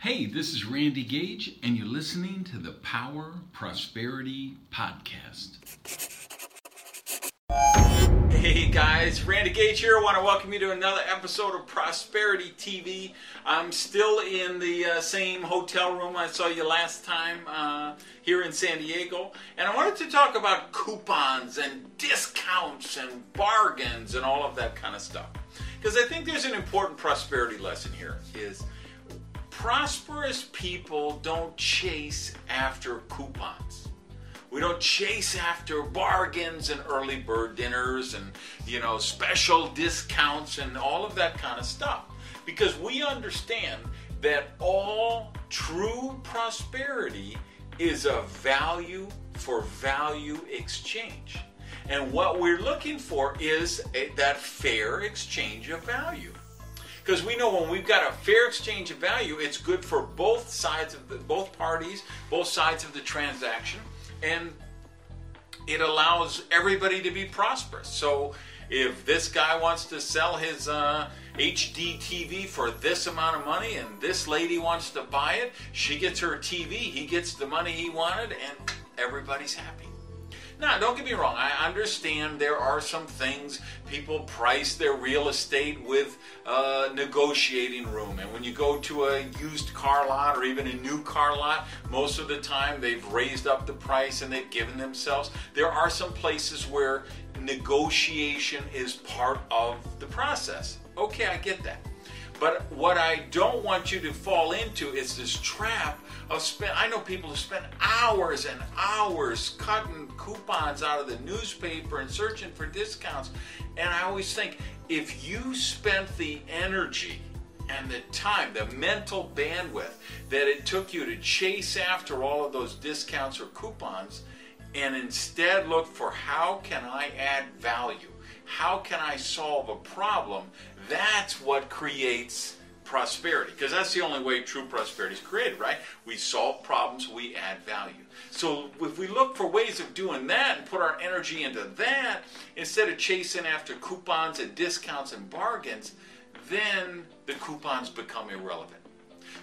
Hey, this is Randy Gage, and you're listening to the Power Prosperity Podcast. Hey guys, Randy Gage here. I want to welcome you to another episode of Prosperity TV. I'm still in the uh, same hotel room I saw you last time uh, here in San Diego, and I wanted to talk about coupons and discounts and bargains and all of that kind of stuff. Because I think there's an important prosperity lesson here is prosperous people don't chase after coupons. We don't chase after bargains and early bird dinners and you know special discounts and all of that kind of stuff because we understand that all true prosperity is a value for value exchange. And what we're looking for is a, that fair exchange of value because we know when we've got a fair exchange of value, it's good for both sides of the both parties, both sides of the transaction, and it allows everybody to be prosperous. So if this guy wants to sell his uh, HD TV for this amount of money and this lady wants to buy it, she gets her TV, he gets the money he wanted, and everybody's happy. Now, don't get me wrong. I understand there are some things people price their real estate with uh, negotiating room. And when you go to a used car lot or even a new car lot, most of the time they've raised up the price and they've given themselves. There are some places where negotiation is part of the process. Okay, I get that. But what I don't want you to fall into is this trap of spend. I know people who spend hours and hours cutting coupons out of the newspaper and searching for discounts. And I always think if you spent the energy and the time, the mental bandwidth that it took you to chase after all of those discounts or coupons, and instead look for how can I add value? How can I solve a problem? That's what creates prosperity because that's the only way true prosperity is created, right? We solve problems, we add value. So if we look for ways of doing that and put our energy into that instead of chasing after coupons and discounts and bargains, then the coupons become irrelevant.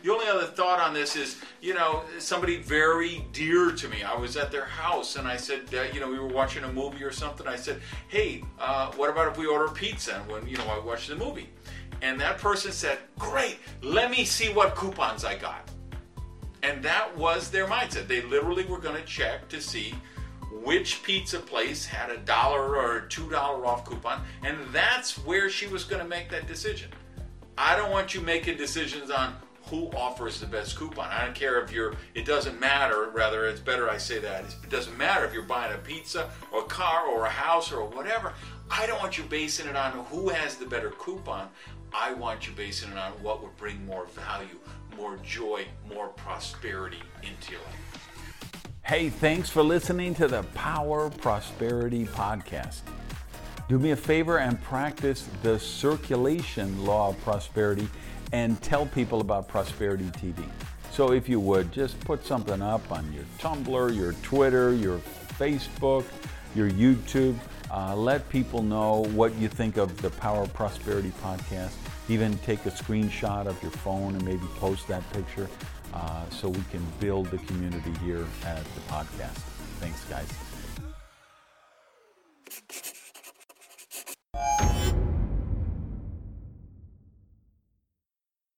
The only other thought on this is, you know, somebody very dear to me. I was at their house and I said, uh, you know, we were watching a movie or something. I said, hey, uh, what about if we order pizza? And when, you know, I watched the movie. And that person said, Great, let me see what coupons I got. And that was their mindset. They literally were going to check to see which pizza place had a dollar or two dollar off coupon, and that's where she was going to make that decision. I don't want you making decisions on who offers the best coupon. I don't care if you're, it doesn't matter, rather, it's better I say that. It doesn't matter if you're buying a pizza or a car or a house or whatever. I don't want you basing it on who has the better coupon. I want you basing it on what would bring more value, more joy, more prosperity into your life. Hey, thanks for listening to the Power Prosperity Podcast. Do me a favor and practice the circulation law of prosperity and tell people about Prosperity TV. So if you would, just put something up on your Tumblr, your Twitter, your Facebook, your YouTube. Uh, let people know what you think of the Power of Prosperity podcast. Even take a screenshot of your phone and maybe post that picture uh, so we can build the community here at the podcast. Thanks, guys.